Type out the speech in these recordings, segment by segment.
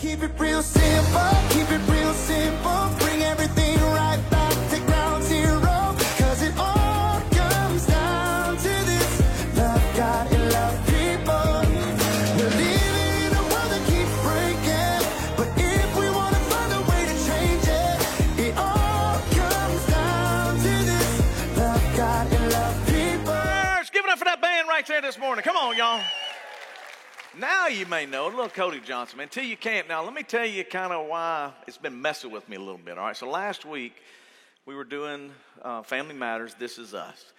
Keep it real simple, keep it real simple. Bring everything right back to ground zero. Cause it all comes down to this love God and love people. We're living in a world that keeps breaking. But if we wanna find a way to change it, it all comes down to this love God and love people. Let's give it up for that band right there this morning. Come on, y'all. Now you may know a little Cody Johnson. Until you can't. Now let me tell you kind of why it's been messing with me a little bit. All right. So last week we were doing uh, Family Matters. This is us.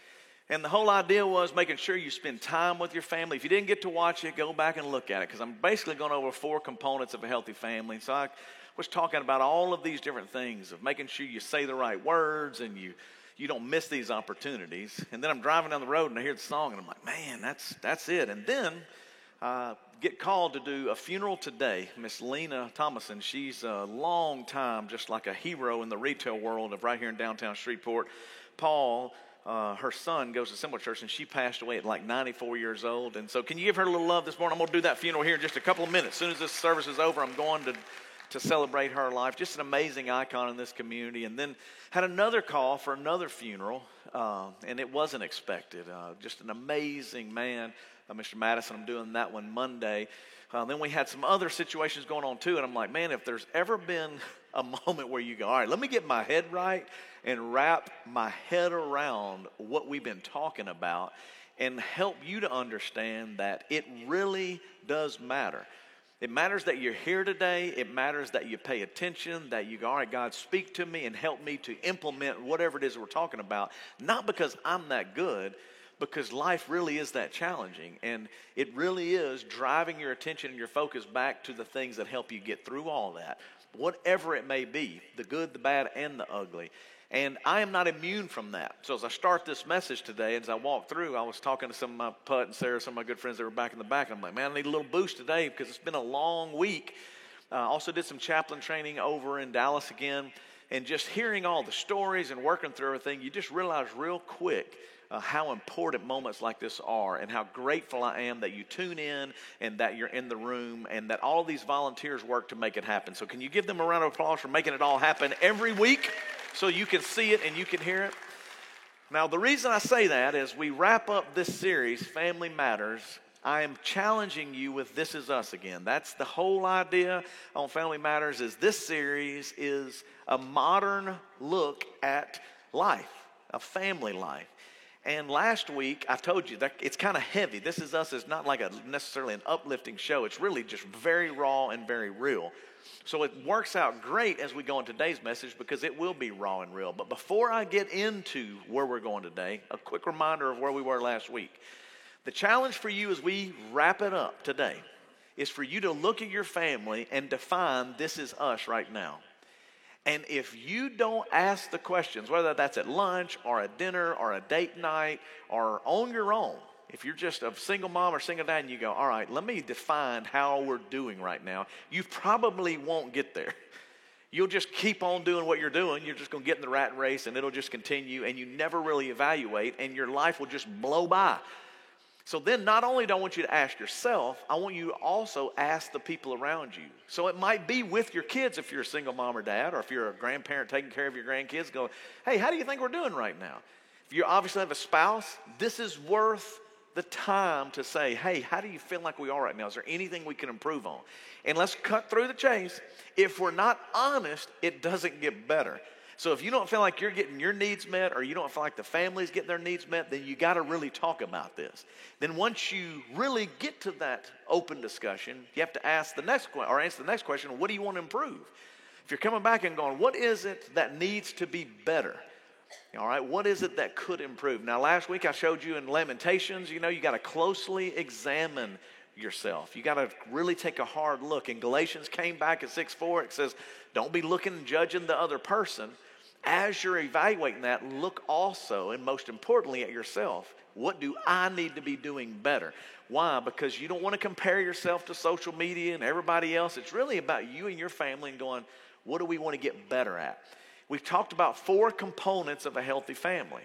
And the whole idea was making sure you spend time with your family. If you didn't get to watch it, go back and look at it because I'm basically going over four components of a healthy family. So I was talking about all of these different things of making sure you say the right words and you you don't miss these opportunities. And then I'm driving down the road and I hear the song and I'm like, man, that's that's it. And then uh, get called to do a funeral today. Miss Lena Thomason, she's a long time, just like a hero in the retail world of right here in downtown Shreveport. Paul, uh, her son, goes to Simple Church, and she passed away at like 94 years old. And so, can you give her a little love this morning? I'm going to do that funeral here in just a couple of minutes. As soon as this service is over, I'm going to to celebrate her life. Just an amazing icon in this community. And then had another call for another funeral, uh, and it wasn't expected. Uh, just an amazing man uh, Mr. Madison. I'm doing that one Monday. Uh, then we had some other situations going on too, and I'm like, man, if there's ever been a moment where you go, all right, let me get my head right and wrap my head around what we've been talking about and help you to understand that it really does matter. It matters that you're here today. It matters that you pay attention, that you go, all right, God, speak to me and help me to implement whatever it is we're talking about. Not because I'm that good, because life really is that challenging. And it really is driving your attention and your focus back to the things that help you get through all that, whatever it may be the good, the bad, and the ugly. And I am not immune from that. So as I start this message today, as I walk through, I was talking to some of my Put and Sarah, some of my good friends that were back in the back. And I'm like, man, I need a little boost today because it's been a long week. Uh, also did some chaplain training over in Dallas again. And just hearing all the stories and working through everything, you just realize real quick uh, how important moments like this are and how grateful I am that you tune in and that you're in the room and that all these volunteers work to make it happen. So, can you give them a round of applause for making it all happen every week so you can see it and you can hear it? Now, the reason I say that is we wrap up this series, Family Matters. I am challenging you with This Is Us again. That's the whole idea on Family Matters is this series is a modern look at life, a family life. And last week, I told you that it's kind of heavy. This is us is not like a necessarily an uplifting show. It's really just very raw and very real. So it works out great as we go in today's message because it will be raw and real. But before I get into where we're going today, a quick reminder of where we were last week. The challenge for you as we wrap it up today is for you to look at your family and define this is us right now. And if you don't ask the questions, whether that's at lunch or a dinner or a date night or on your own, if you're just a single mom or single dad and you go, all right, let me define how we're doing right now, you probably won't get there. You'll just keep on doing what you're doing. You're just going to get in the rat race and it'll just continue and you never really evaluate and your life will just blow by. So then, not only do I want you to ask yourself, I want you to also ask the people around you. So it might be with your kids if you're a single mom or dad, or if you're a grandparent taking care of your grandkids, go, hey, how do you think we're doing right now? If you obviously have a spouse, this is worth the time to say, hey, how do you feel like we are right now? Is there anything we can improve on? And let's cut through the chase. If we're not honest, it doesn't get better. So if you don't feel like you're getting your needs met or you don't feel like the family's getting their needs met, then you got to really talk about this. Then once you really get to that open discussion, you have to ask the next question or answer the next question, what do you want to improve? If you're coming back and going, what is it that needs to be better? All right, what is it that could improve? Now, last week I showed you in Lamentations, you know, you got to closely examine yourself. You got to really take a hard look. And Galatians came back at 6 4, it says, don't be looking and judging the other person as you're evaluating that, look also, and most importantly, at yourself. What do I need to be doing better? Why? Because you don't want to compare yourself to social media and everybody else. It's really about you and your family and going, what do we want to get better at? We've talked about four components of a healthy family.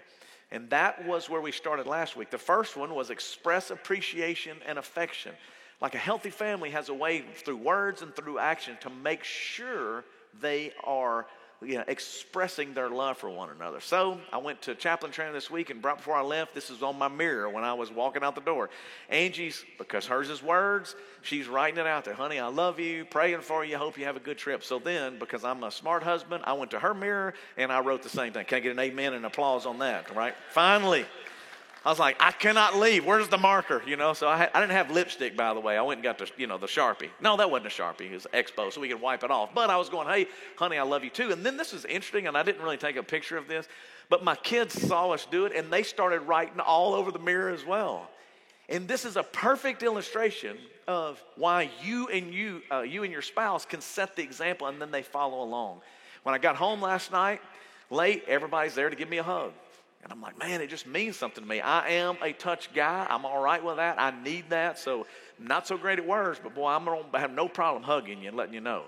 And that was where we started last week. The first one was express appreciation and affection. Like a healthy family has a way through words and through action to make sure they are you know, expressing their love for one another. So I went to chaplain training this week, and right before I left, this is on my mirror when I was walking out the door. Angie's, because hers is words, she's writing it out there. Honey, I love you, praying for you, hope you have a good trip. So then, because I'm a smart husband, I went to her mirror and I wrote the same thing. Can I get an amen and applause on that, right? Finally. I was like, I cannot leave. Where's the marker? You know, so I, had, I didn't have lipstick, by the way. I went and got the, you know, the Sharpie. No, that wasn't a Sharpie. It was Expo, so we could wipe it off. But I was going, hey, honey, I love you too. And then this is interesting, and I didn't really take a picture of this, but my kids saw us do it, and they started writing all over the mirror as well. And this is a perfect illustration of why you and you, uh, you and your spouse can set the example, and then they follow along. When I got home last night, late, everybody's there to give me a hug. And I'm like, man, it just means something to me. I am a touch guy. I'm all right with that. I need that. So, not so great at words, but boy, I'm going to have no problem hugging you and letting you know.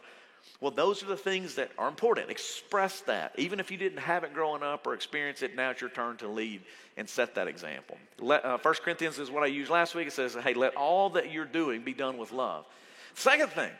Well, those are the things that are important. Express that. Even if you didn't have it growing up or experience it, now it's your turn to lead and set that example. Let, uh, 1 Corinthians is what I used last week. It says, hey, let all that you're doing be done with love. Second thing,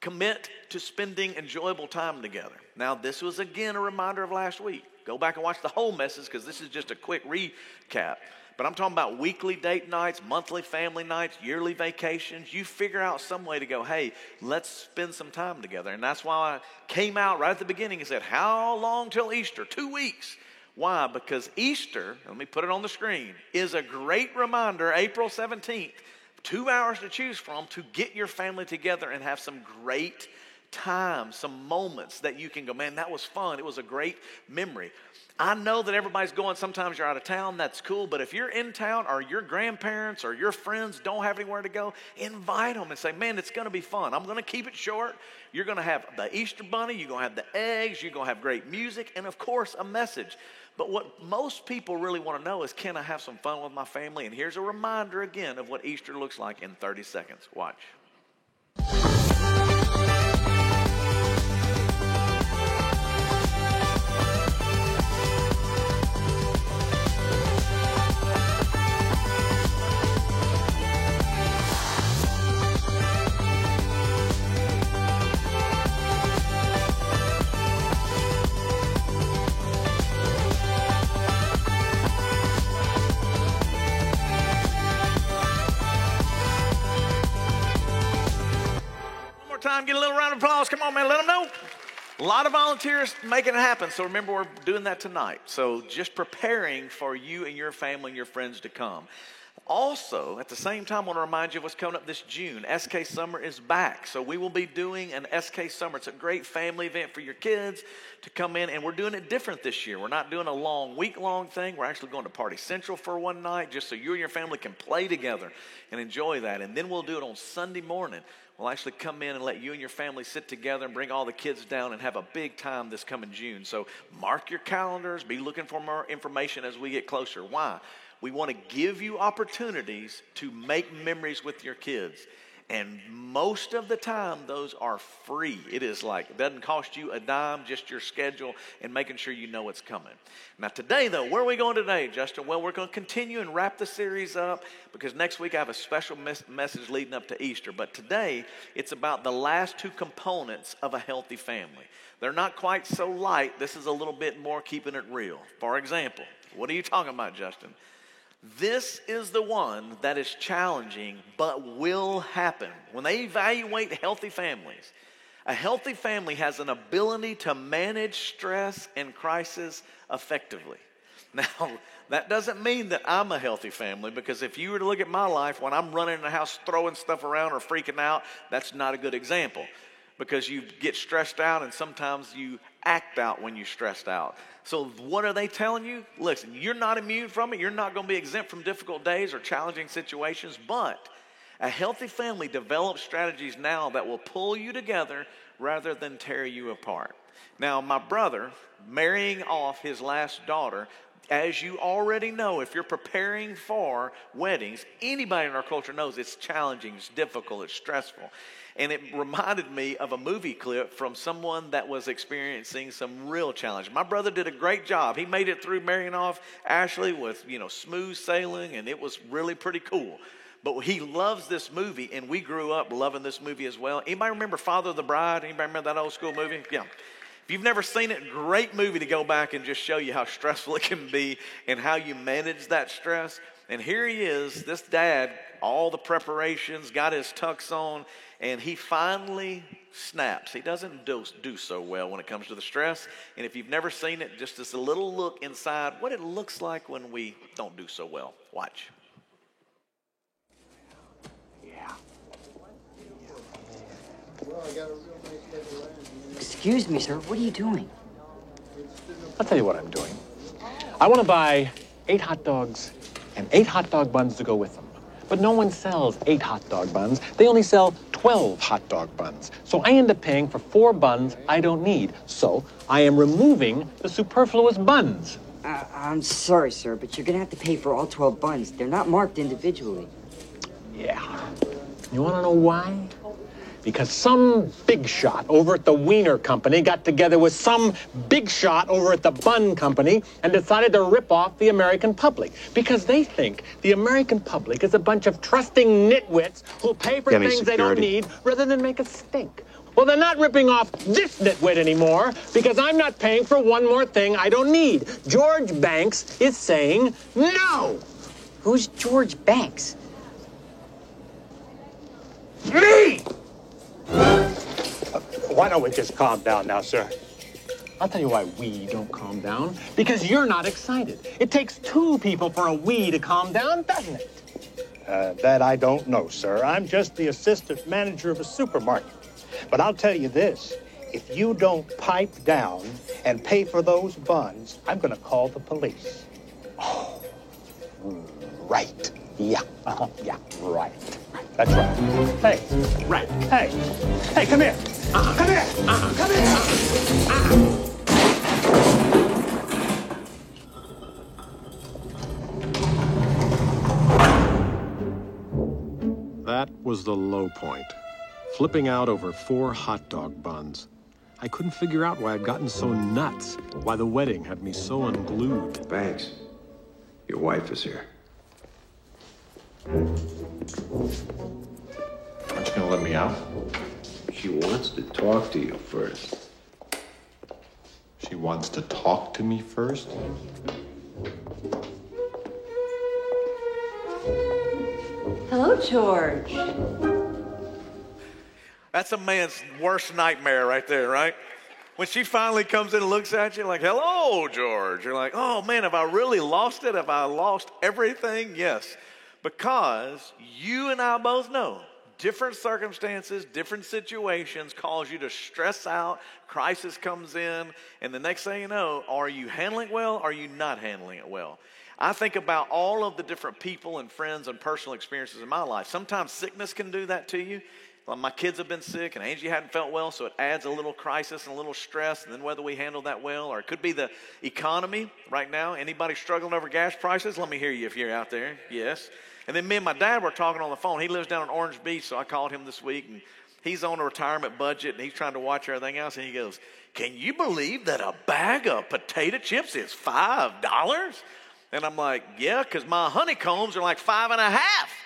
commit to spending enjoyable time together. Now, this was again a reminder of last week. Go back and watch the whole message because this is just a quick recap. But I'm talking about weekly date nights, monthly family nights, yearly vacations. You figure out some way to go, hey, let's spend some time together. And that's why I came out right at the beginning and said, How long till Easter? Two weeks. Why? Because Easter, let me put it on the screen, is a great reminder, April 17th, two hours to choose from to get your family together and have some great time, some moments that you can go, man, that was fun. It was a great memory. I know that everybody's going, sometimes you're out of town, that's cool, but if you're in town or your grandparents or your friends don't have anywhere to go, invite them and say, man, it's gonna be fun. I'm gonna keep it short. You're gonna have the Easter bunny, you're gonna have the eggs, you're gonna have great music, and of course, a message. But what most people really wanna know is, can I have some fun with my family? And here's a reminder again of what Easter looks like in 30 seconds. Watch. On, man. Let them know. A lot of volunteers making it happen. So remember, we're doing that tonight. So just preparing for you and your family and your friends to come. Also, at the same time, I want to remind you of what's coming up this June. SK Summer is back. So we will be doing an SK Summer. It's a great family event for your kids to come in, and we're doing it different this year. We're not doing a long, week long thing. We're actually going to Party Central for one night just so you and your family can play together and enjoy that. And then we'll do it on Sunday morning will actually come in and let you and your family sit together and bring all the kids down and have a big time this coming June. So mark your calendars, be looking for more information as we get closer. Why? We want to give you opportunities to make memories with your kids. And most of the time, those are free. It is like, it doesn't cost you a dime, just your schedule and making sure you know what's coming. Now, today, though, where are we going today, Justin? Well, we're going to continue and wrap the series up because next week I have a special mes- message leading up to Easter. But today, it's about the last two components of a healthy family. They're not quite so light. This is a little bit more keeping it real. For example, what are you talking about, Justin? This is the one that is challenging but will happen. When they evaluate healthy families, a healthy family has an ability to manage stress and crisis effectively. Now, that doesn't mean that I'm a healthy family because if you were to look at my life when I'm running in the house throwing stuff around or freaking out, that's not a good example because you get stressed out and sometimes you act out when you're stressed out. So, what are they telling you? Listen, you're not immune from it. You're not going to be exempt from difficult days or challenging situations, but a healthy family develops strategies now that will pull you together rather than tear you apart. Now, my brother, marrying off his last daughter, as you already know, if you're preparing for weddings, anybody in our culture knows it's challenging, it's difficult, it's stressful. And it reminded me of a movie clip from someone that was experiencing some real challenge. My brother did a great job. He made it through marrying off Ashley with, you know, smooth sailing, and it was really pretty cool. But he loves this movie, and we grew up loving this movie as well. Anybody remember Father of the Bride? Anybody remember that old school movie? Yeah. If you've never seen it, great movie to go back and just show you how stressful it can be and how you manage that stress. And here he is, this dad, all the preparations, got his tux on, and he finally snaps. He doesn't do, do so well when it comes to the stress. And if you've never seen it, just as a little look inside what it looks like when we don't do so well. Watch. Yeah. Excuse me, sir. What are you doing? I'll tell you what I'm doing. I want to buy eight hot dogs and eight hot dog buns to go with them. But no one sells eight hot dog buns. They only sell 12 hot dog buns. So I end up paying for four buns I don't need. So I am removing the superfluous buns. Uh, I'm sorry, sir, but you're gonna have to pay for all 12 buns. They're not marked individually. Yeah. You want to know why? Because some big shot over at the Wiener Company got together with some big shot over at the Bun Company and decided to rip off the American public. Because they think the American public is a bunch of trusting nitwits who'll pay for Give me things they don't need rather than make a stink. Well, they're not ripping off this nitwit anymore because I'm not paying for one more thing I don't need. George Banks is saying no. Who's George Banks? Me! Why don't we just calm down now, sir? I'll tell you why we don't calm down. Because you're not excited. It takes two people for a we to calm down, doesn't it? Uh, that I don't know, sir. I'm just the assistant manager of a supermarket. But I'll tell you this if you don't pipe down and pay for those buns, I'm going to call the police. Right. Yeah. Uh-huh. Yeah. Right. That's right. Hey, Right. hey, hey, come here. Uh-huh. Come here. Uh-huh. Come here. Uh-huh. That was the low point. Flipping out over four hot dog buns. I couldn't figure out why I'd gotten so nuts, why the wedding had me so unglued. Banks, your wife is here. Aren't you gonna let me out? She wants to talk to you first. She wants to talk to me first? Hello, George. That's a man's worst nightmare right there, right? When she finally comes in and looks at you, like, hello, George. You're like, oh man, have I really lost it? Have I lost everything? Yes. Because you and I both know different circumstances, different situations cause you to stress out, crisis comes in, and the next thing you know, are you handling well? Are you not handling it well? I think about all of the different people and friends and personal experiences in my life. Sometimes sickness can do that to you. My kids have been sick and Angie hadn't felt well, so it adds a little crisis and a little stress, and then whether we handle that well, or it could be the economy right now. Anybody struggling over gas prices? Let me hear you if you're out there. Yes. And then me and my dad were talking on the phone. He lives down in Orange Beach, so I called him this week, and he's on a retirement budget, and he's trying to watch everything else. And he goes, "Can you believe that a bag of potato chips is five dollars?" And I'm like, "Yeah, because my honeycombs are like five and a half."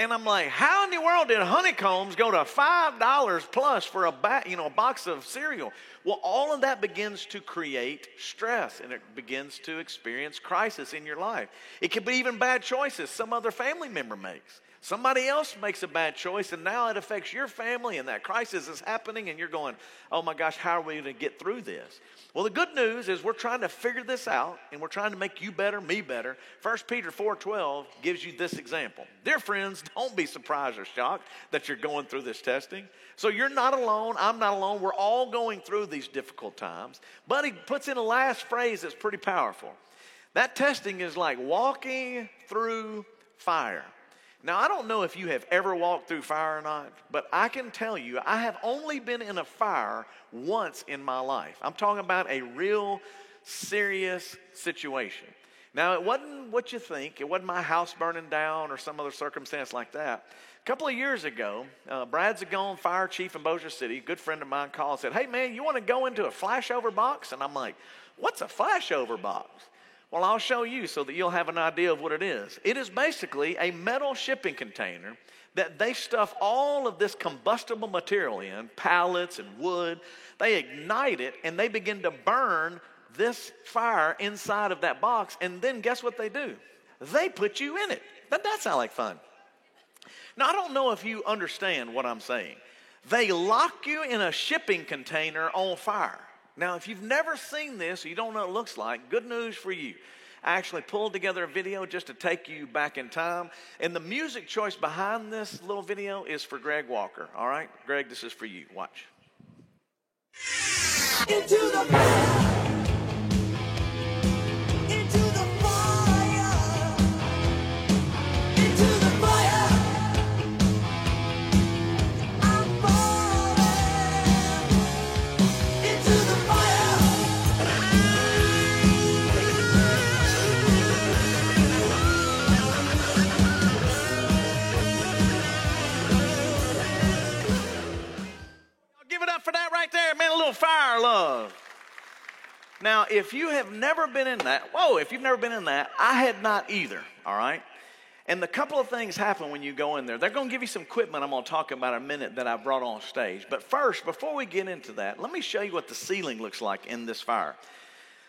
And I'm like, how in the world did honeycombs go to five dollars plus for a ba- you know a box of cereal? Well, all of that begins to create stress, and it begins to experience crisis in your life. It could be even bad choices some other family member makes. Somebody else makes a bad choice, and now it affects your family, and that crisis is happening, and you're going, oh my gosh, how are we going to get through this? Well, the good news is we're trying to figure this out, and we're trying to make you better, me better. 1 Peter 4.12 gives you this example. Dear friends, don't be surprised or shocked that you're going through this testing. So you're not alone, I'm not alone, we're all going through these difficult times. But he puts in a last phrase that's pretty powerful. That testing is like walking through fire. Now, I don't know if you have ever walked through fire or not, but I can tell you, I have only been in a fire once in my life. I'm talking about a real serious situation. Now, it wasn't what you think, it wasn't my house burning down or some other circumstance like that. A couple of years ago, uh, Brad Zagone, fire chief in Bossier City, a good friend of mine, called and said, Hey, man, you want to go into a flashover box? And I'm like, What's a flashover box? Well, I'll show you so that you'll have an idea of what it is. It is basically a metal shipping container that they stuff all of this combustible material in, pallets and wood. They ignite it and they begin to burn this fire inside of that box. And then guess what they do? They put you in it. That that sound like fun? Now, I don't know if you understand what I'm saying. They lock you in a shipping container on fire. Now, if you've never seen this, you don't know what it looks like, good news for you. I actually pulled together a video just to take you back in time. And the music choice behind this little video is for Greg Walker. All right? Greg, this is for you. Watch. Into the if you have never been in that, whoa, if you've never been in that, I had not either, all right? And the couple of things happen when you go in there. They're going to give you some equipment I'm going to talk about in a minute that I brought on stage. But first, before we get into that, let me show you what the ceiling looks like in this fire.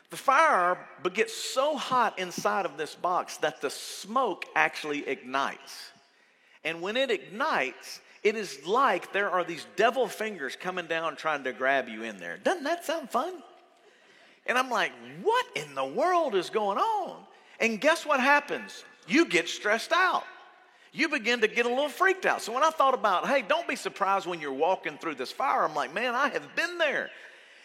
The fire gets so hot inside of this box that the smoke actually ignites. And when it ignites, it is like there are these devil fingers coming down trying to grab you in there. Doesn't that sound fun? And I'm like, what in the world is going on? And guess what happens? You get stressed out. You begin to get a little freaked out. So when I thought about, hey, don't be surprised when you're walking through this fire, I'm like, man, I have been there.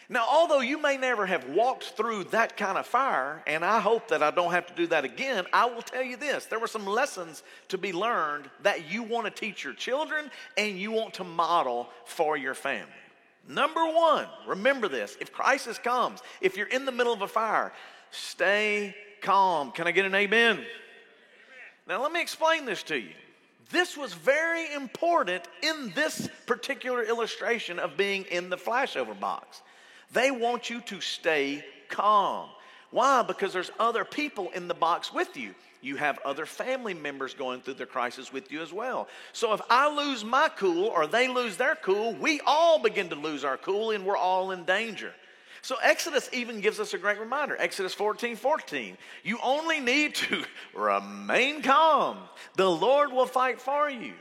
Now, although you may never have walked through that kind of fire, and I hope that I don't have to do that again, I will tell you this there were some lessons to be learned that you want to teach your children and you want to model for your family. Number one, remember this if crisis comes, if you're in the middle of a fire, stay calm. Can I get an amen? Now, let me explain this to you. This was very important in this particular illustration of being in the flashover box. They want you to stay calm. Why? Because there's other people in the box with you. You have other family members going through the crisis with you as well. So if I lose my cool or they lose their cool, we all begin to lose our cool and we're all in danger. So Exodus even gives us a great reminder. Exodus 14, 14. You only need to remain calm. The Lord will fight for you.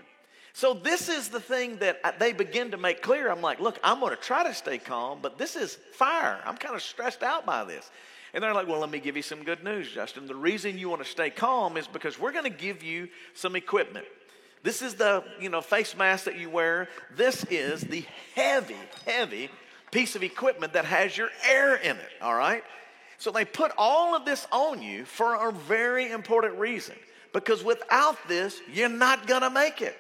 So this is the thing that they begin to make clear. I'm like, look, I'm going to try to stay calm, but this is fire. I'm kind of stressed out by this. And they're like, well, let me give you some good news, Justin. The reason you want to stay calm is because we're going to give you some equipment. This is the, you know, face mask that you wear. This is the heavy, heavy piece of equipment that has your air in it, all right? So they put all of this on you for a very important reason. Because without this, you're not going to make it.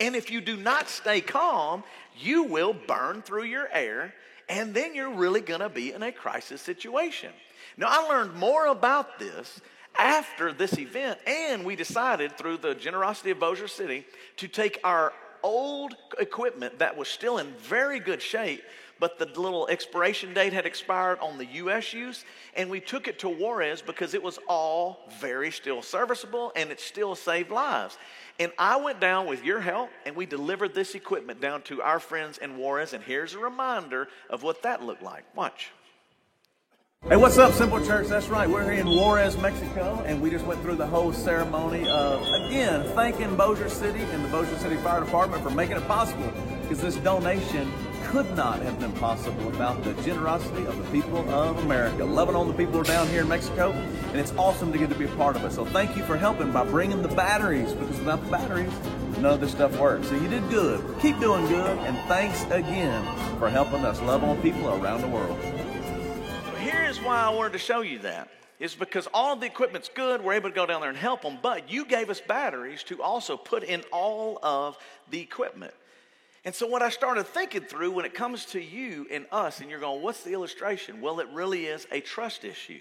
And if you do not stay calm, you will burn through your air, and then you're really going to be in a crisis situation. Now, I learned more about this after this event, and we decided through the generosity of Bossier City to take our old equipment that was still in very good shape, but the little expiration date had expired on the US use, and we took it to Juarez because it was all very still serviceable and it still saved lives. And I went down with your help and we delivered this equipment down to our friends in Juarez, and here's a reminder of what that looked like. Watch. Hey, what's up, Simple Church? That's right. We're here in Juarez, Mexico, and we just went through the whole ceremony of, again, thanking Bossier City and the Bossier City Fire Department for making it possible because this donation could not have been possible without the generosity of the people of America. Loving on the people down here in Mexico, and it's awesome to get to be a part of it. So thank you for helping by bringing the batteries because without the batteries, none of this stuff works. So you did good. Keep doing good, and thanks again for helping us love on people around the world. Here's why I wanted to show you that. Is because all the equipment's good, we're able to go down there and help them, but you gave us batteries to also put in all of the equipment. And so, what I started thinking through when it comes to you and us, and you're going, what's the illustration? Well, it really is a trust issue.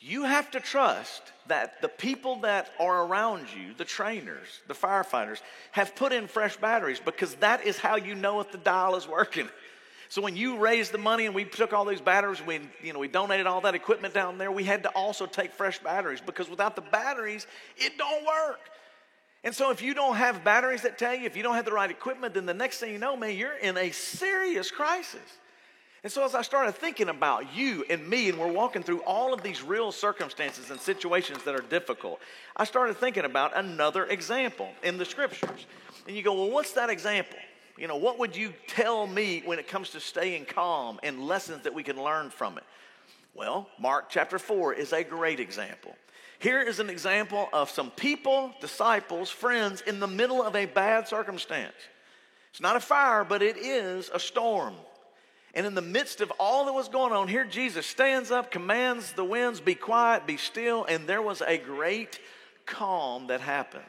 You have to trust that the people that are around you, the trainers, the firefighters, have put in fresh batteries because that is how you know if the dial is working. So when you raised the money and we took all these batteries, we you know we donated all that equipment down there. We had to also take fresh batteries because without the batteries, it don't work. And so if you don't have batteries that tell you, if you don't have the right equipment, then the next thing you know, man, you're in a serious crisis. And so as I started thinking about you and me, and we're walking through all of these real circumstances and situations that are difficult, I started thinking about another example in the scriptures. And you go, well, what's that example? You know, what would you tell me when it comes to staying calm and lessons that we can learn from it? Well, Mark chapter 4 is a great example. Here is an example of some people, disciples, friends in the middle of a bad circumstance. It's not a fire, but it is a storm. And in the midst of all that was going on, here Jesus stands up, commands the winds, be quiet, be still, and there was a great calm that happens.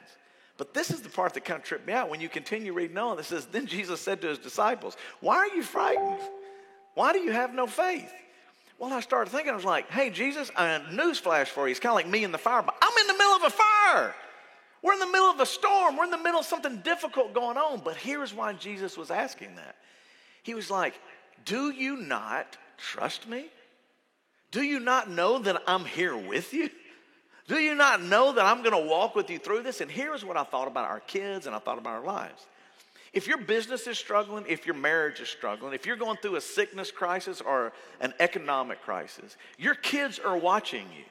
But this is the part that kind of tripped me out. When you continue reading on, it says, Then Jesus said to his disciples, Why are you frightened? Why do you have no faith? Well, I started thinking, I was like, hey, Jesus, a newsflash for you. It's kind of like me in the fire, but I'm in the middle of a fire. We're in the middle of a storm. We're in the middle of something difficult going on. But here's why Jesus was asking that. He was like, Do you not trust me? Do you not know that I'm here with you? Do you not know that I'm going to walk with you through this? And here's what I thought about our kids and I thought about our lives. If your business is struggling, if your marriage is struggling, if you're going through a sickness crisis or an economic crisis, your kids are watching you.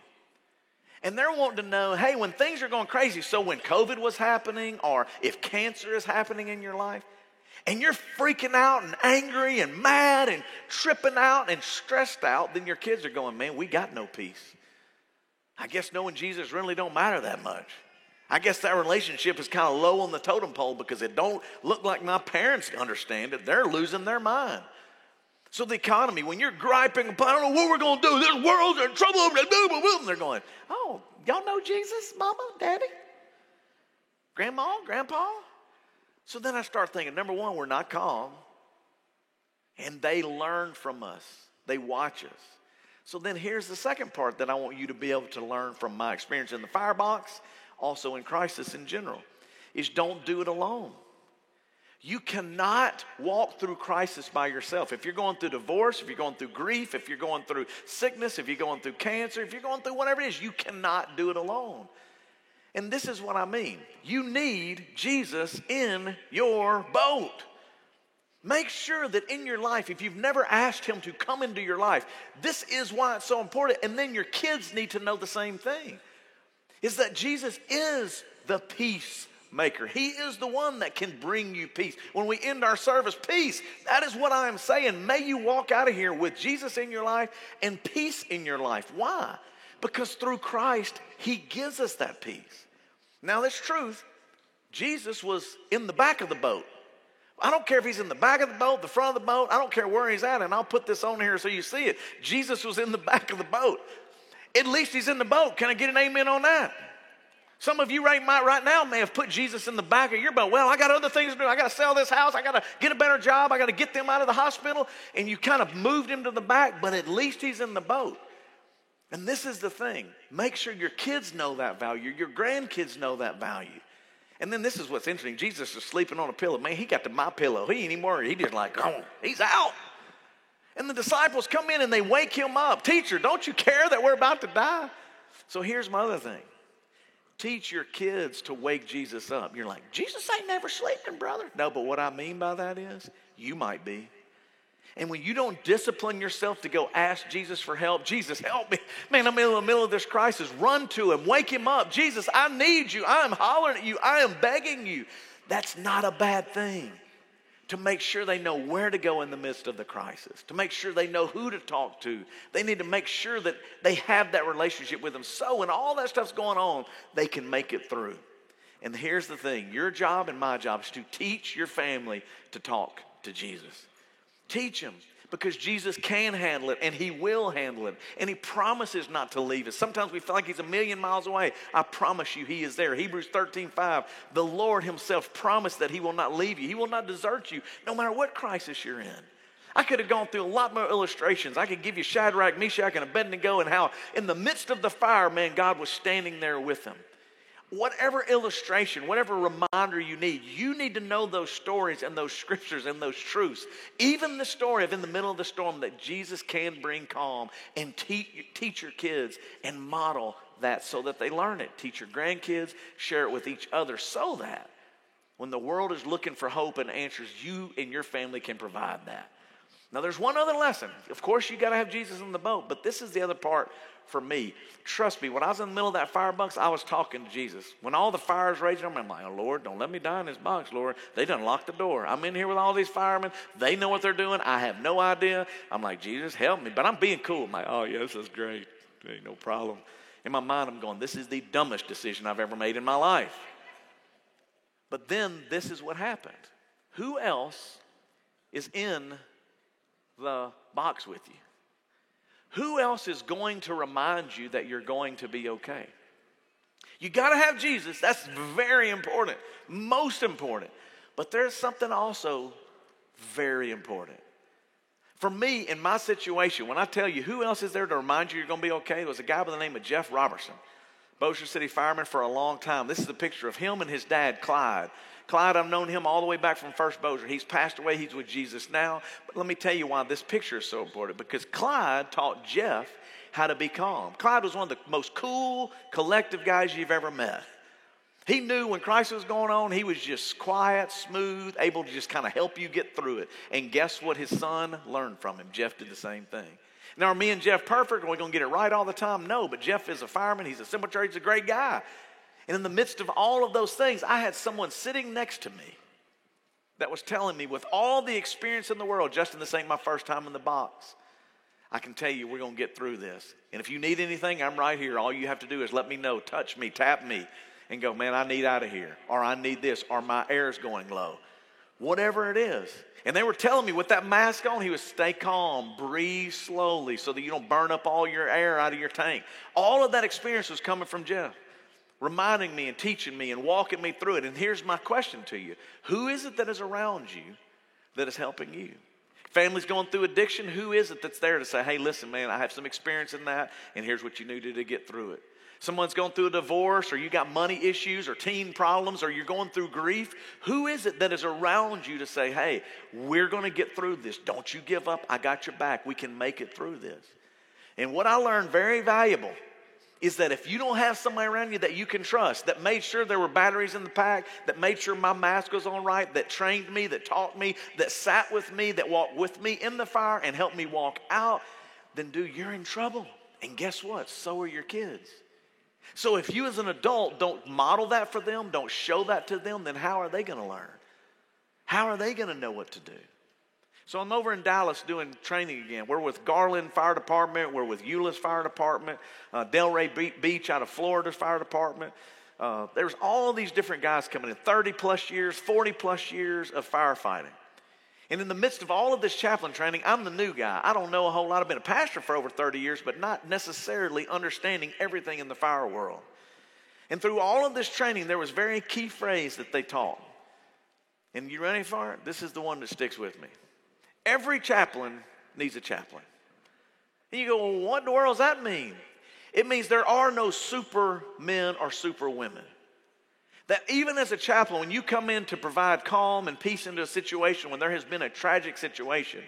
And they're wanting to know hey, when things are going crazy, so when COVID was happening, or if cancer is happening in your life, and you're freaking out and angry and mad and tripping out and stressed out, then your kids are going, man, we got no peace. I guess knowing Jesus really don't matter that much. I guess that relationship is kind of low on the totem pole because it don't look like my parents understand it. They're losing their mind. So the economy, when you're griping, I don't know what we're going to do. This world's in trouble. And they're going, oh, y'all know Jesus, mama, daddy, grandma, grandpa? So then I start thinking, number one, we're not calm. And they learn from us. They watch us. So then here's the second part that I want you to be able to learn from my experience in the firebox also in crisis in general, is don't do it alone. You cannot walk through crisis by yourself. If you're going through divorce, if you're going through grief, if you're going through sickness, if you're going through cancer, if you're going through whatever it is, you cannot do it alone. And this is what I mean you need Jesus in your boat. Make sure that in your life, if you've never asked Him to come into your life, this is why it's so important. And then your kids need to know the same thing is that Jesus is the peacemaker. He is the one that can bring you peace. When we end our service, peace, that is what I am saying. May you walk out of here with Jesus in your life and peace in your life. Why? Because through Christ, He gives us that peace. Now, that's truth. Jesus was in the back of the boat. I don't care if he's in the back of the boat, the front of the boat, I don't care where he's at, and I'll put this on here so you see it. Jesus was in the back of the boat. At least he's in the boat. Can I get an amen on that? Some of you right, right now may have put Jesus in the back of your boat. Well, I got other things to do. I got to sell this house. I got to get a better job. I got to get them out of the hospital. And you kind of moved him to the back, but at least he's in the boat. And this is the thing make sure your kids know that value, your grandkids know that value. And then this is what's interesting Jesus is sleeping on a pillow. Man, he got to my pillow. He ain't even worried. He just like, oh, he's out. And the disciples come in and they wake him up. Teacher, don't you care that we're about to die? So here's my other thing teach your kids to wake Jesus up. You're like, Jesus ain't never sleeping, brother. No, but what I mean by that is you might be. And when you don't discipline yourself to go ask Jesus for help, Jesus, help me. Man, I'm in the middle of this crisis. Run to him, wake him up. Jesus, I need you. I am hollering at you. I am begging you. That's not a bad thing to make sure they know where to go in the midst of the crisis, to make sure they know who to talk to. They need to make sure that they have that relationship with them. So, when all that stuff's going on, they can make it through. And here's the thing your job and my job is to teach your family to talk to Jesus. Teach them because Jesus can handle it and He will handle it. And He promises not to leave us. Sometimes we feel like He's a million miles away. I promise you, He is there. Hebrews 13 5. The Lord Himself promised that He will not leave you, He will not desert you, no matter what crisis you're in. I could have gone through a lot more illustrations. I could give you Shadrach, Meshach, and Abednego, and how in the midst of the fire, man, God was standing there with them. Whatever illustration, whatever reminder you need, you need to know those stories and those scriptures and those truths. Even the story of in the middle of the storm that Jesus can bring calm and teach, teach your kids and model that so that they learn it. Teach your grandkids, share it with each other so that when the world is looking for hope and answers, you and your family can provide that. Now, there's one other lesson. Of course, you got to have Jesus in the boat, but this is the other part for me. Trust me, when I was in the middle of that fire box, I was talking to Jesus. When all the fires raging, I'm like, oh, Lord, don't let me die in this box, Lord. They done locked the door. I'm in here with all these firemen. They know what they're doing. I have no idea. I'm like, Jesus, help me. But I'm being cool. I'm like, oh, yeah, this is great. Ain't no problem. In my mind, I'm going, this is the dumbest decision I've ever made in my life. But then this is what happened. Who else is in the box with you? Who else is going to remind you that you're going to be okay? You got to have Jesus. That's very important, most important. But there's something also very important. For me, in my situation, when I tell you who else is there to remind you you're going to be okay, it was a guy by the name of Jeff Robertson, Bossier City fireman for a long time. This is a picture of him and his dad, Clyde. Clyde, I've known him all the way back from First Bossier. He's passed away, he's with Jesus now. But let me tell you why this picture is so important because Clyde taught Jeff how to be calm. Clyde was one of the most cool, collective guys you've ever met. He knew when crisis was going on, he was just quiet, smooth, able to just kind of help you get through it. And guess what his son learned from him? Jeff did the same thing. Now, are me and Jeff perfect? Are we going to get it right all the time? No, but Jeff is a fireman. He's a cemetery. He's a great guy. And in the midst of all of those things, I had someone sitting next to me that was telling me, with all the experience in the world, Justin, this ain't my first time in the box. I can tell you we're going to get through this. And if you need anything, I'm right here. All you have to do is let me know, touch me, tap me, and go, man, I need out of here, or I need this, or my air's going low. Whatever it is. And they were telling me with that mask on, he was stay calm, breathe slowly so that you don't burn up all your air out of your tank. All of that experience was coming from Jeff reminding me and teaching me and walking me through it. And here's my question to you Who is it that is around you that is helping you? Family's going through addiction. Who is it that's there to say, hey, listen, man, I have some experience in that, and here's what you needed to get through it? Someone's going through a divorce, or you got money issues, or teen problems, or you're going through grief. Who is it that is around you to say, hey, we're going to get through this? Don't you give up. I got your back. We can make it through this. And what I learned very valuable is that if you don't have somebody around you that you can trust, that made sure there were batteries in the pack, that made sure my mask was on right, that trained me, that taught me, that sat with me, that walked with me in the fire and helped me walk out, then, dude, you're in trouble. And guess what? So are your kids. So if you as an adult don't model that for them, don't show that to them, then how are they going to learn? How are they going to know what to do? So I'm over in Dallas doing training again. We're with Garland Fire Department. We're with Euless Fire Department, uh, Delray Beach out of Florida's Fire Department. Uh, there's all these different guys coming in 30 plus years, 40 plus years of firefighting. And in the midst of all of this chaplain training, I'm the new guy. I don't know a whole lot. I've been a pastor for over 30 years, but not necessarily understanding everything in the fire world. And through all of this training, there was very key phrase that they taught. And you ready for it? This is the one that sticks with me. Every chaplain needs a chaplain. And you go, well, what in the world does that mean? It means there are no super men or super women. That even as a chaplain, when you come in to provide calm and peace into a situation when there has been a tragic situation,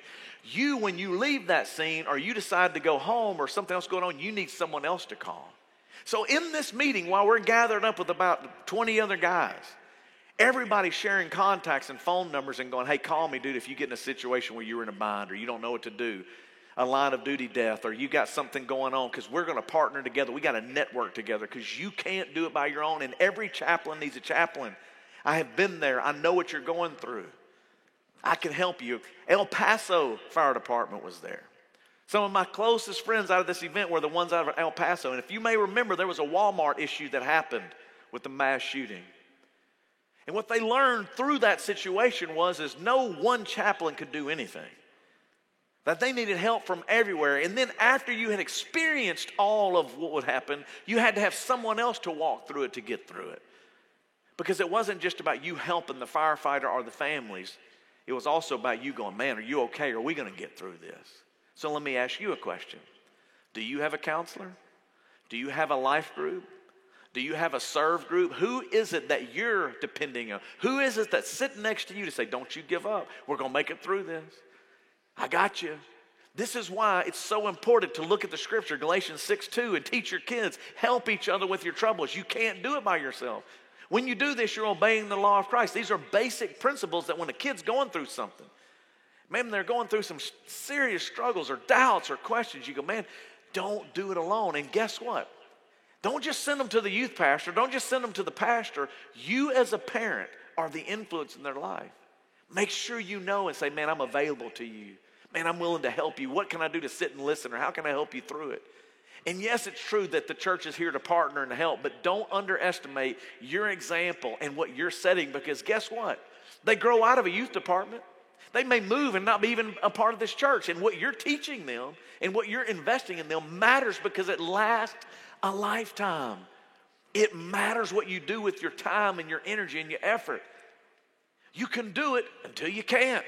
you, when you leave that scene or you decide to go home or something else going on, you need someone else to call. So in this meeting, while we're gathered up with about 20 other guys, Everybody sharing contacts and phone numbers and going, hey, call me, dude, if you get in a situation where you're in a bind or you don't know what to do, a line of duty death, or you got something going on, because we're going to partner together. We got to network together because you can't do it by your own. And every chaplain needs a chaplain. I have been there, I know what you're going through. I can help you. El Paso Fire Department was there. Some of my closest friends out of this event were the ones out of El Paso. And if you may remember, there was a Walmart issue that happened with the mass shooting. And what they learned through that situation was is no one chaplain could do anything. That they needed help from everywhere. And then after you had experienced all of what would happen, you had to have someone else to walk through it to get through it. Because it wasn't just about you helping the firefighter or the families. It was also about you going, man, are you okay? Are we going to get through this? So let me ask you a question. Do you have a counselor? Do you have a life group? Do you have a serve group? Who is it that you're depending on? Who is it that's sitting next to you to say, Don't you give up? We're going to make it through this. I got you. This is why it's so important to look at the scripture, Galatians 6 2, and teach your kids. Help each other with your troubles. You can't do it by yourself. When you do this, you're obeying the law of Christ. These are basic principles that when a kid's going through something, man, they're going through some serious struggles or doubts or questions, you go, man, don't do it alone. And guess what? Don't just send them to the youth pastor, don't just send them to the pastor. You, as a parent, are the influence in their life. Make sure you know and say, man, I'm available to you. Man, I'm willing to help you. What can I do to sit and listen, or how can I help you through it? And yes, it's true that the church is here to partner and help, but don't underestimate your example and what you're setting because guess what? They grow out of a youth department. They may move and not be even a part of this church. And what you're teaching them and what you're investing in them matters because it lasts a lifetime. It matters what you do with your time and your energy and your effort. You can do it until you can't.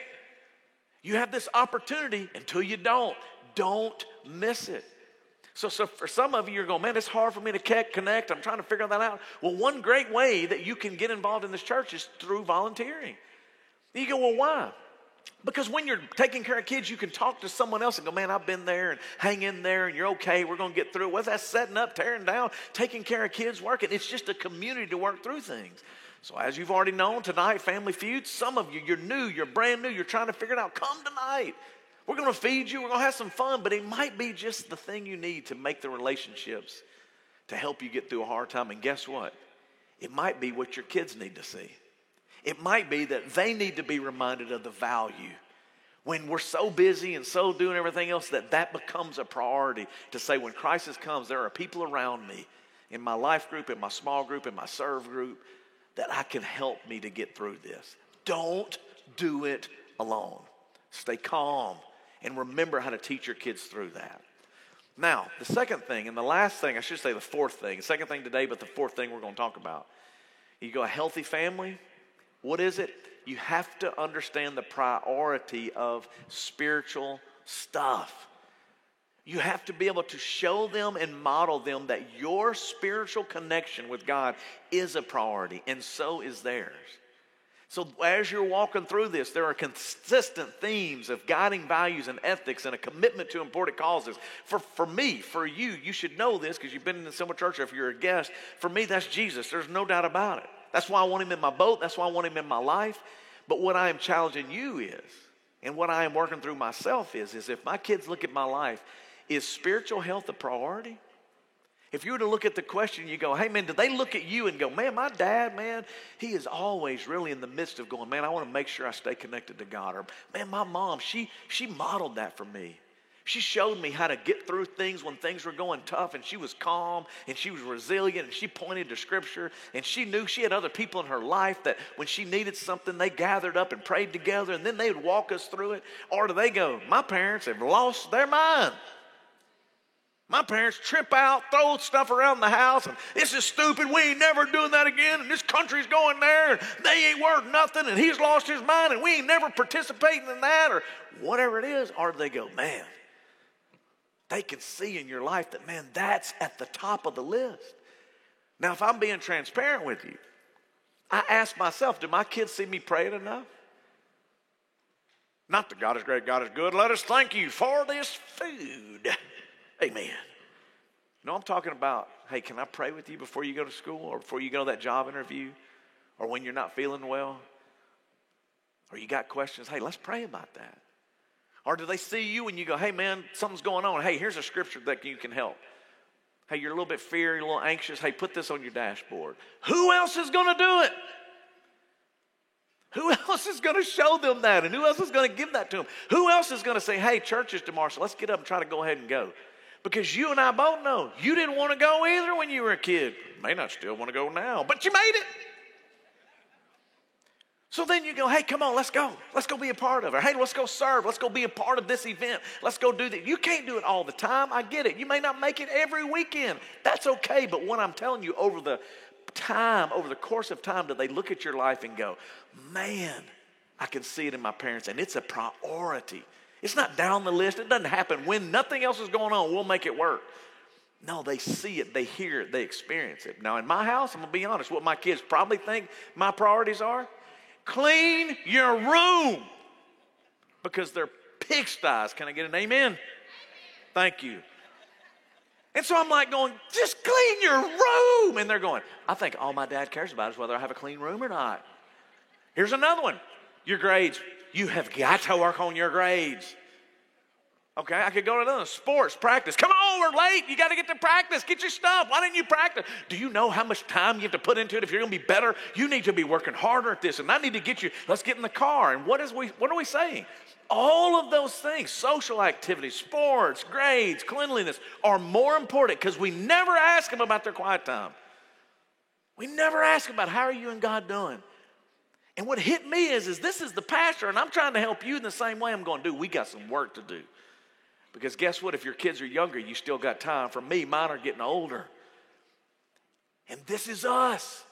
You have this opportunity until you don't. Don't miss it. So, so for some of you, you're going, man, it's hard for me to connect. I'm trying to figure that out. Well, one great way that you can get involved in this church is through volunteering. You go, well, why? Because when you're taking care of kids, you can talk to someone else and go, man, I've been there and hang in there and you're okay. We're going to get through it. What's that setting up, tearing down, taking care of kids, working? It's just a community to work through things. So, as you've already known tonight, Family Feud, some of you, you're new, you're brand new, you're trying to figure it out. Come tonight. We're going to feed you, we're going to have some fun, but it might be just the thing you need to make the relationships to help you get through a hard time. And guess what? It might be what your kids need to see. It might be that they need to be reminded of the value when we're so busy and so doing everything else that that becomes a priority to say when crisis comes there are people around me in my life group in my small group in my serve group that I can help me to get through this. Don't do it alone. Stay calm and remember how to teach your kids through that. Now, the second thing, and the last thing, I should say the fourth thing, the second thing today, but the fourth thing we're going to talk about. You go a healthy family. What is it? You have to understand the priority of spiritual stuff. You have to be able to show them and model them that your spiritual connection with God is a priority, and so is theirs. So, as you're walking through this, there are consistent themes of guiding values and ethics and a commitment to important causes. For, for me, for you, you should know this because you've been in the Simple Church, or if you're a guest. For me, that's Jesus. There's no doubt about it. That's why I want him in my boat. That's why I want him in my life. But what I am challenging you is, and what I am working through myself is, is if my kids look at my life is spiritual health a priority? If you were to look at the question, you go, hey man, do they look at you and go, man, my dad, man, he is always really in the midst of going, man, I want to make sure I stay connected to God. Or man, my mom, she she modeled that for me. She showed me how to get through things when things were going tough, and she was calm and she was resilient and she pointed to scripture and she knew she had other people in her life that when she needed something, they gathered up and prayed together and then they would walk us through it. Or do they go, my parents have lost their mind? My parents trip out, throw stuff around the house, and this is stupid. We ain't never doing that again. And this country's going there, and they ain't worth nothing, and he's lost his mind, and we ain't never participating in that, or whatever it is. Or do they go, man, they can see in your life that, man, that's at the top of the list. Now, if I'm being transparent with you, I ask myself, do my kids see me praying enough? Not that God is great, God is good. Let us thank you for this food. Amen. No, I'm talking about, hey, can I pray with you before you go to school or before you go to that job interview or when you're not feeling well or you got questions? Hey, let's pray about that. Or do they see you and you go, hey, man, something's going on. Hey, here's a scripture that you can help. Hey, you're a little bit fear, you're a little anxious. Hey, put this on your dashboard. Who else is going to do it? Who else is going to show them that? And who else is going to give that to them? Who else is going to say, hey, church is tomorrow, so let's get up and try to go ahead and go? Because you and I both know you didn't want to go either when you were a kid. You may not still want to go now, but you made it. So then you go, hey, come on, let's go. Let's go be a part of it. Hey, let's go serve. Let's go be a part of this event. Let's go do that. You can't do it all the time. I get it. You may not make it every weekend. That's okay. But what I'm telling you, over the time, over the course of time, do they look at your life and go, man, I can see it in my parents, and it's a priority. It's not down the list. It doesn't happen when nothing else is going on. We'll make it work. No, they see it, they hear it, they experience it. Now, in my house, I'm gonna be honest, what my kids probably think my priorities are clean your room because they're pigsties. Can I get an amen? Thank you. And so I'm like going, just clean your room. And they're going, I think all my dad cares about is whether I have a clean room or not. Here's another one your grades. You have got to work on your grades. Okay, I could go to another sports practice. Come on, we're late. You got to get to practice. Get your stuff. Why didn't you practice? Do you know how much time you have to put into it? If you're going to be better, you need to be working harder at this. And I need to get you. Let's get in the car. And what is we? What are we saying? All of those things, social activities, sports, grades, cleanliness, are more important because we never ask them about their quiet time. We never ask about how are you and God doing. And what hit me is, is this is the pastor, and I'm trying to help you in the same way I'm going to do. We got some work to do. Because guess what? If your kids are younger, you still got time. For me, mine are getting older. And this is us.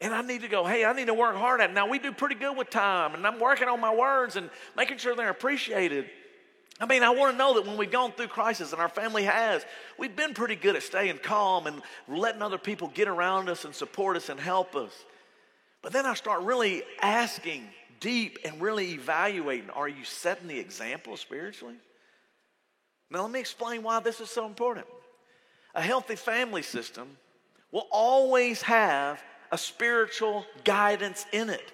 And I need to go, hey, I need to work hard at it. Now, we do pretty good with time, and I'm working on my words and making sure they're appreciated. I mean, I want to know that when we've gone through crisis, and our family has, we've been pretty good at staying calm and letting other people get around us and support us and help us. But then I start really asking deep and really evaluating are you setting the example spiritually? Now, let me explain why this is so important. A healthy family system will always have a spiritual guidance in it.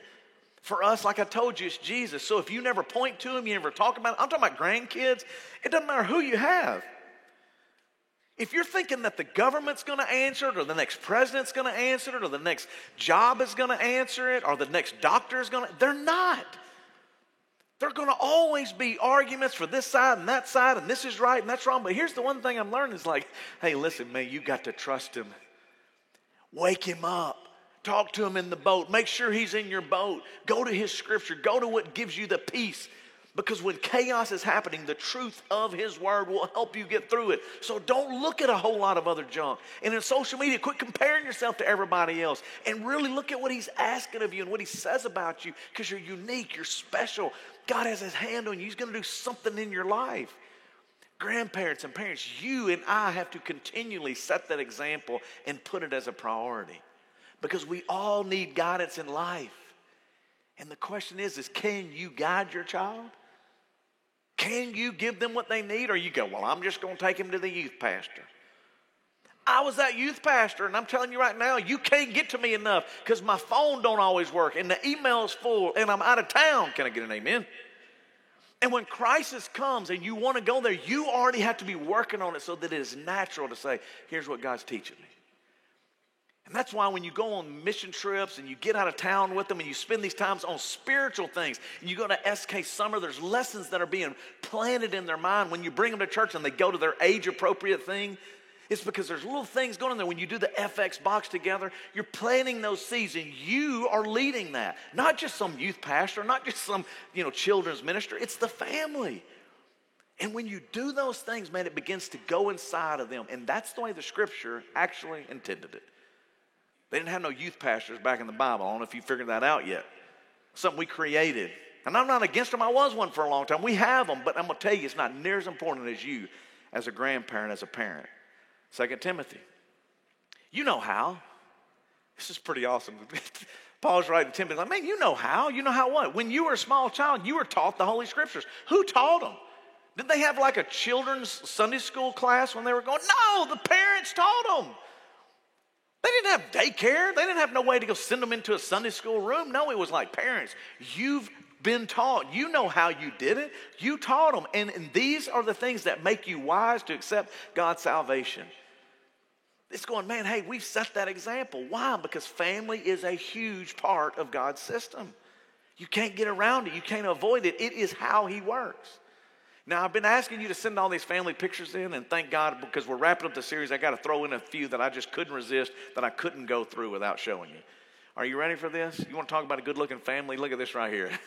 For us, like I told you, it's Jesus. So if you never point to him, you never talk about it, I'm talking about grandkids, it doesn't matter who you have. If you're thinking that the government's going to answer it, or the next president's going to answer it, or the next job is going to answer it, or the next doctor is going to, they're not. There are going to always be arguments for this side and that side, and this is right and that's wrong. But here's the one thing I'm learning is like, hey, listen, man, you got to trust him. Wake him up. Talk to him in the boat. Make sure he's in your boat. Go to his scripture. Go to what gives you the peace. Because when chaos is happening, the truth of His Word will help you get through it. So don't look at a whole lot of other junk. And in social media, quit comparing yourself to everybody else and really look at what He's asking of you and what He says about you because you're unique, you're special. God has His hand on you, He's going to do something in your life. Grandparents and parents, you and I have to continually set that example and put it as a priority because we all need guidance in life. And the question is, is can you guide your child? Can you give them what they need? Or you go, well, I'm just going to take him to the youth pastor. I was that youth pastor, and I'm telling you right now, you can't get to me enough because my phone don't always work, and the email's full, and I'm out of town. Can I get an amen? And when crisis comes and you want to go there, you already have to be working on it so that it is natural to say, here's what God's teaching me. And that's why when you go on mission trips and you get out of town with them and you spend these times on spiritual things, and you go to SK Summer, there's lessons that are being planted in their mind. When you bring them to church and they go to their age appropriate thing, it's because there's little things going on there. When you do the FX box together, you're planting those seeds and you are leading that. Not just some youth pastor, not just some, you know, children's minister, it's the family. And when you do those things, man, it begins to go inside of them. And that's the way the scripture actually intended it. They didn't have no youth pastors back in the Bible. I don't know if you figured that out yet. Something we created. And I'm not against them. I was one for a long time. We have them, but I'm going to tell you, it's not near as important as you as a grandparent, as a parent. Second Timothy. You know how. This is pretty awesome. Paul's writing Timothy, like, man, you know how. You know how what? When you were a small child, you were taught the Holy Scriptures. Who taught them? Did they have like a children's Sunday school class when they were going? No, the parents taught them. They didn't have daycare. They didn't have no way to go send them into a Sunday school room. No, it was like parents, you've been taught. You know how you did it. You taught them. And, and these are the things that make you wise to accept God's salvation. It's going, man, hey, we've set that example. Why? Because family is a huge part of God's system. You can't get around it, you can't avoid it. It is how He works. Now, I've been asking you to send all these family pictures in, and thank God because we're wrapping up the series. I got to throw in a few that I just couldn't resist, that I couldn't go through without showing you. Are you ready for this? You want to talk about a good looking family? Look at this right here.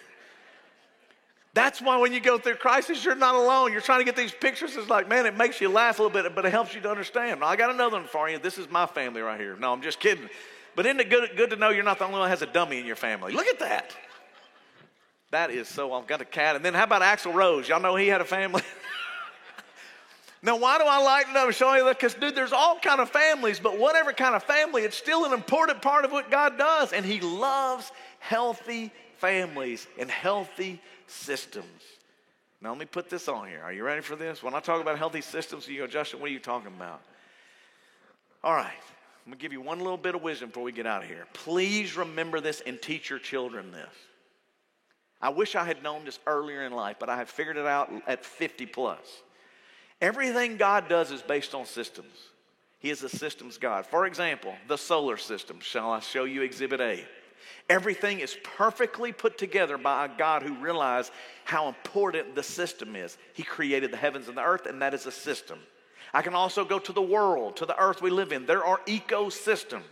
That's why when you go through crisis, you're not alone. You're trying to get these pictures. It's like, man, it makes you laugh a little bit, but it helps you to understand. I got another one for you. This is my family right here. No, I'm just kidding. But isn't it good, good to know you're not the only one that has a dummy in your family? Look at that. That is so. I've got a cat. And then how about Axl Rose? Y'all know he had a family? Now, why do I like to show you that? Because, dude, there's all kind of families, but whatever kind of family, it's still an important part of what God does. And He loves healthy families and healthy systems. Now, let me put this on here. Are you ready for this? When I talk about healthy systems, you go, Justin, what are you talking about? All right, I'm going to give you one little bit of wisdom before we get out of here. Please remember this and teach your children this. I wish I had known this earlier in life, but I have figured it out at 50 plus. Everything God does is based on systems. He is a systems God. For example, the solar system. Shall I show you Exhibit A? Everything is perfectly put together by a God who realized how important the system is. He created the heavens and the earth, and that is a system. I can also go to the world, to the earth we live in. There are ecosystems.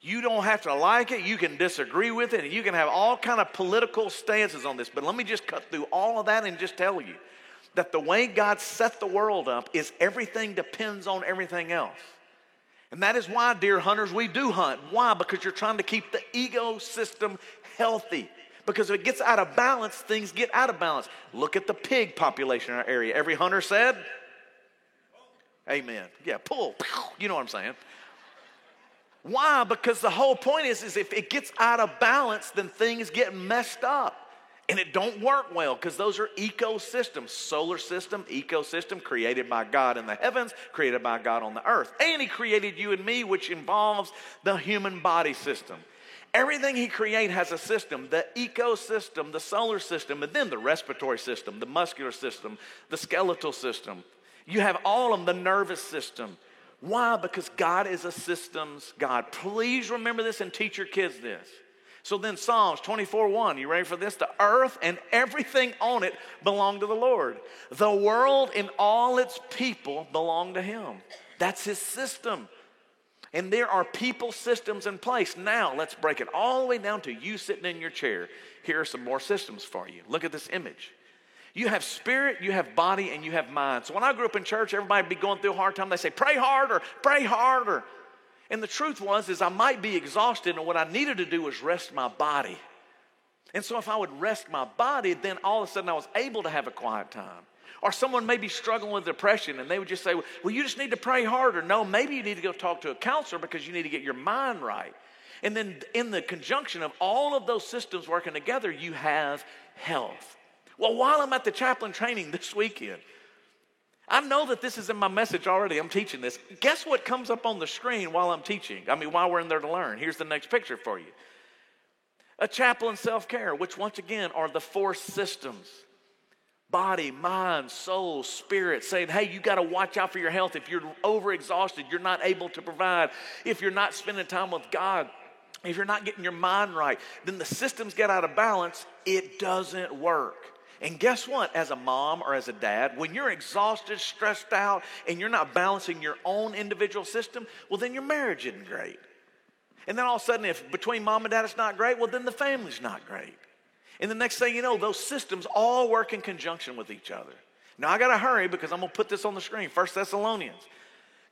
You don't have to like it, you can disagree with it, and you can have all kind of political stances on this. But let me just cut through all of that and just tell you that the way God set the world up is everything depends on everything else. And that is why, deer hunters, we do hunt. Why? Because you're trying to keep the ecosystem healthy. Because if it gets out of balance, things get out of balance. Look at the pig population in our area. Every hunter said, Amen. Yeah, pull. You know what I'm saying. Why? Because the whole point is, is if it gets out of balance, then things get messed up. And it don't work well because those are ecosystems. Solar system, ecosystem created by God in the heavens, created by God on the earth. And he created you and me, which involves the human body system. Everything he created has a system the ecosystem, the solar system, and then the respiratory system, the muscular system, the skeletal system. You have all of them, the nervous system. Why? Because God is a systems God. Please remember this and teach your kids this. So then, Psalms 24 1, you ready for this? The earth and everything on it belong to the Lord. The world and all its people belong to Him. That's His system. And there are people systems in place. Now, let's break it all the way down to you sitting in your chair. Here are some more systems for you. Look at this image. You have spirit, you have body, and you have mind. So when I grew up in church, everybody be going through a hard time. They say, pray harder, pray harder. And the truth was is I might be exhausted, and what I needed to do was rest my body. And so if I would rest my body, then all of a sudden I was able to have a quiet time. Or someone may be struggling with depression and they would just say, Well, you just need to pray harder. No, maybe you need to go talk to a counselor because you need to get your mind right. And then, in the conjunction of all of those systems working together, you have health. Well, while I'm at the chaplain training this weekend, I know that this is in my message already. I'm teaching this. Guess what comes up on the screen while I'm teaching? I mean, while we're in there to learn. Here's the next picture for you a chaplain self care, which once again are the four systems body, mind, soul, spirit, saying, hey, you got to watch out for your health. If you're overexhausted, you're not able to provide. If you're not spending time with God, if you're not getting your mind right, then the systems get out of balance. It doesn't work. And guess what? As a mom or as a dad, when you're exhausted, stressed out, and you're not balancing your own individual system, well, then your marriage isn't great. And then all of a sudden, if between mom and dad it's not great, well, then the family's not great. And the next thing you know, those systems all work in conjunction with each other. Now I got to hurry because I'm to put this on the screen. First Thessalonians.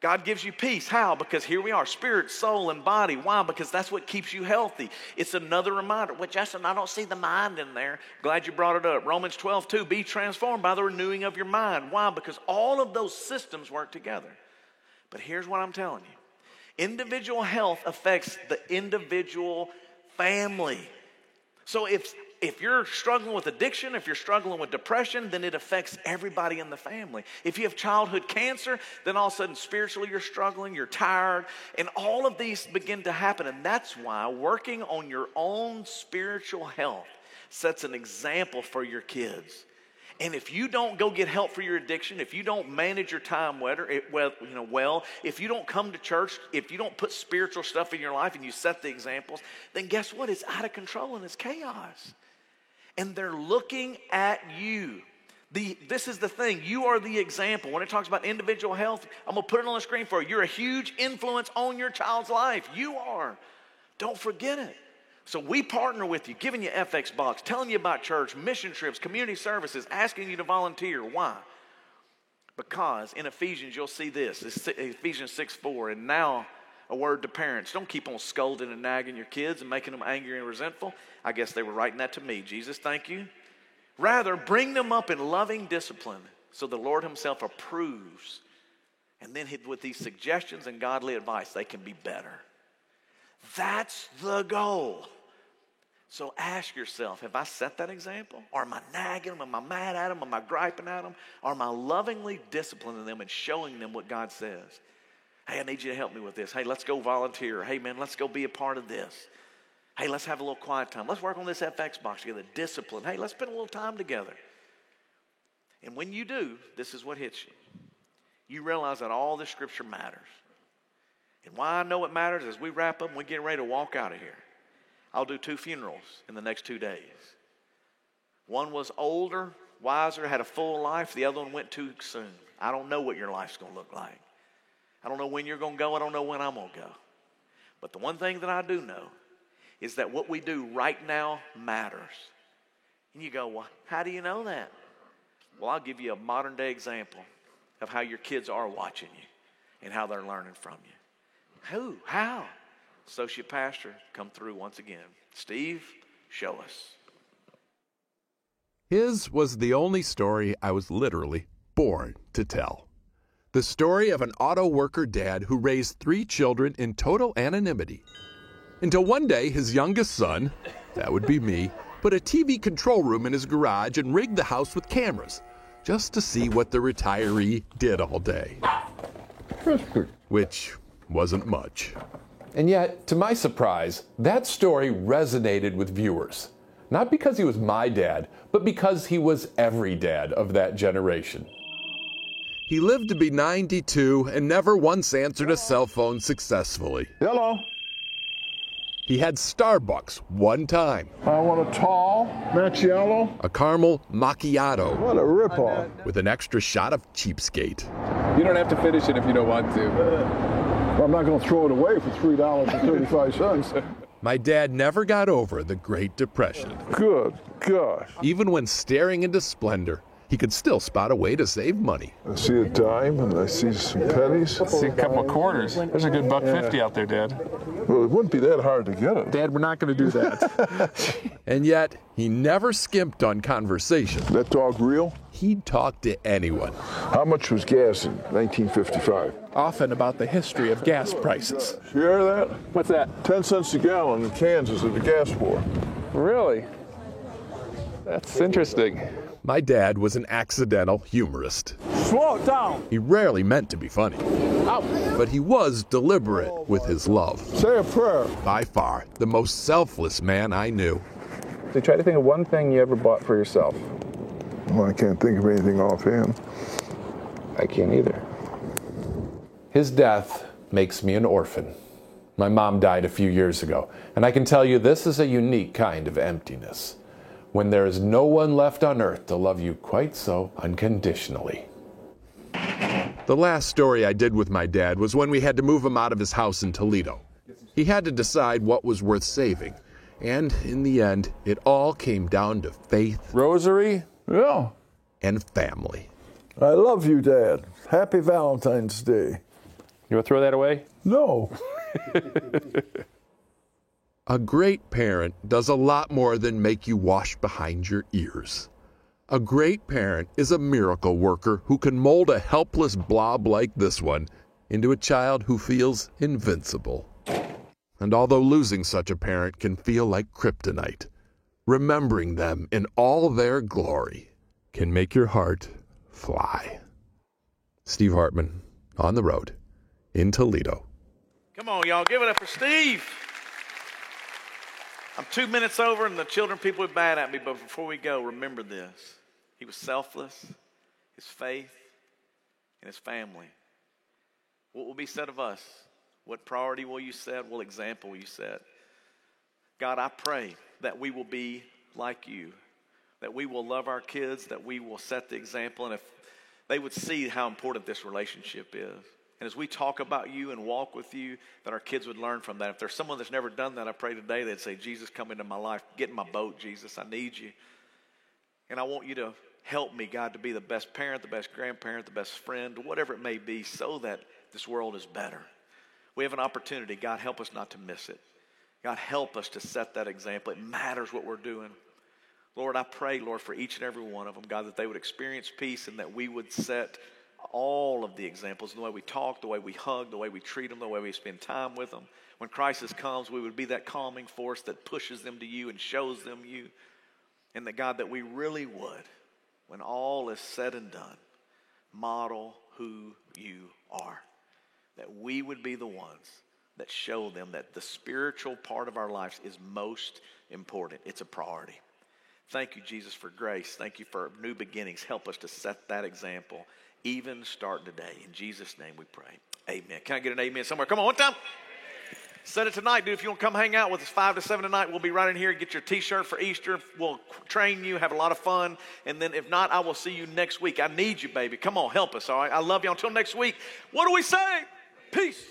God gives you peace. How? Because here we are spirit, soul, and body. Why? Because that's what keeps you healthy. It's another reminder. Well, Justin, I don't see the mind in there. Glad you brought it up. Romans 12, 2 be transformed by the renewing of your mind. Why? Because all of those systems work together. But here's what I'm telling you individual health affects the individual family. So if if you're struggling with addiction, if you're struggling with depression, then it affects everybody in the family. If you have childhood cancer, then all of a sudden spiritually you're struggling, you're tired, and all of these begin to happen. And that's why working on your own spiritual health sets an example for your kids. And if you don't go get help for your addiction, if you don't manage your time well, you know, well, if you don't come to church, if you don't put spiritual stuff in your life and you set the examples, then guess what? It's out of control and it's chaos and they're looking at you. The, this is the thing. You are the example. When it talks about individual health, I'm going to put it on the screen for you. You're a huge influence on your child's life. You are. Don't forget it. So we partner with you, giving you FX Box, telling you about church, mission trips, community services, asking you to volunteer. Why? Because in Ephesians, you'll see this. It's Ephesians 6 4. And now a word to parents. Don't keep on scolding and nagging your kids and making them angry and resentful. I guess they were writing that to me. Jesus, thank you. Rather, bring them up in loving discipline. So the Lord Himself approves. And then with these suggestions and godly advice, they can be better. That's the goal. So ask yourself have I set that example? Or am I nagging them? Am I mad at them? Am I griping at them? Or am I lovingly disciplining them and showing them what God says? Hey, I need you to help me with this. Hey, let's go volunteer. Hey, man, let's go be a part of this. Hey, let's have a little quiet time. Let's work on this FX box together. Discipline. Hey, let's spend a little time together. And when you do, this is what hits you. You realize that all the scripture matters. And why I know it matters is we wrap up and we get ready to walk out of here. I'll do two funerals in the next two days. One was older, wiser, had a full life. The other one went too soon. I don't know what your life's going to look like. I don't know when you're going to go. I don't know when I'm going to go. But the one thing that I do know is that what we do right now matters. And you go, well, how do you know that? Well, I'll give you a modern day example of how your kids are watching you and how they're learning from you. Who? How? Associate pastor, come through once again. Steve, show us. His was the only story I was literally born to tell. The story of an auto worker dad who raised three children in total anonymity. Until one day, his youngest son, that would be me, put a TV control room in his garage and rigged the house with cameras just to see what the retiree did all day. Which wasn't much. And yet, to my surprise, that story resonated with viewers. Not because he was my dad, but because he was every dad of that generation. He lived to be 92 and never once answered a cell phone successfully. Hello. He had Starbucks one time, I want a tall macchiato. a caramel macchiato What a ripoff. with an extra shot of cheapskate. You don't have to finish it if you don't want to. Well, I'm not going to throw it away for three dollars and thirty-five cents. My dad never got over the Great Depression. Good gosh. Even when staring into splendor, he could still spot a way to save money. I see a dime and I see some pennies. I see a couple of quarters. There's a good buck fifty out there, Dad. Well, it wouldn't be that hard to get it. Dad, we're not going to do that. And yet, he never skimped on conversation. That dog real? He'd talk to anyone. How much was gas in 1955? Often about the history of gas prices. You hear that? What's that? Ten cents a gallon in Kansas at the gas war. Really? That's interesting. My dad was an accidental humorist. Slow it down. He rarely meant to be funny, but he was deliberate with his love. Say a prayer. By far, the most selfless man I knew. So try to think of one thing you ever bought for yourself. Well, I can't think of anything offhand. I can't either. His death makes me an orphan. My mom died a few years ago, and I can tell you this is a unique kind of emptiness. When there is no one left on earth to love you quite so unconditionally. The last story I did with my dad was when we had to move him out of his house in Toledo. He had to decide what was worth saving. And in the end, it all came down to faith Rosary? Yeah. and family. I love you, Dad. Happy Valentine's Day. You want to throw that away? No. A great parent does a lot more than make you wash behind your ears. A great parent is a miracle worker who can mold a helpless blob like this one into a child who feels invincible. And although losing such a parent can feel like kryptonite, remembering them in all their glory can make your heart fly. Steve Hartman on the road in Toledo. Come on, y'all, give it up for Steve. I'm two minutes over, and the children people are bad at me, but before we go, remember this. He was selfless, his faith, and his family. What will be said of us? What priority will you set? What example will you set? God, I pray that we will be like you, that we will love our kids, that we will set the example, and if they would see how important this relationship is. And as we talk about you and walk with you, that our kids would learn from that. If there's someone that's never done that, I pray today they'd say, Jesus, come into my life. Get in my boat, Jesus. I need you. And I want you to help me, God, to be the best parent, the best grandparent, the best friend, whatever it may be, so that this world is better. We have an opportunity. God, help us not to miss it. God, help us to set that example. It matters what we're doing. Lord, I pray, Lord, for each and every one of them, God, that they would experience peace and that we would set all of the examples, the way we talk, the way we hug, the way we treat them, the way we spend time with them. When crisis comes, we would be that calming force that pushes them to you and shows them you. And that, God, that we really would, when all is said and done, model who you are. That we would be the ones that show them that the spiritual part of our lives is most important. It's a priority. Thank you, Jesus, for grace. Thank you for new beginnings. Help us to set that example, even start today. In Jesus' name we pray. Amen. Can I get an amen somewhere? Come on, one time. Set it tonight, dude. If you want to come hang out with us 5 to 7 tonight, we'll be right in here. Get your t shirt for Easter. We'll train you, have a lot of fun. And then if not, I will see you next week. I need you, baby. Come on, help us, all right? I love you. Until next week, what do we say? Peace.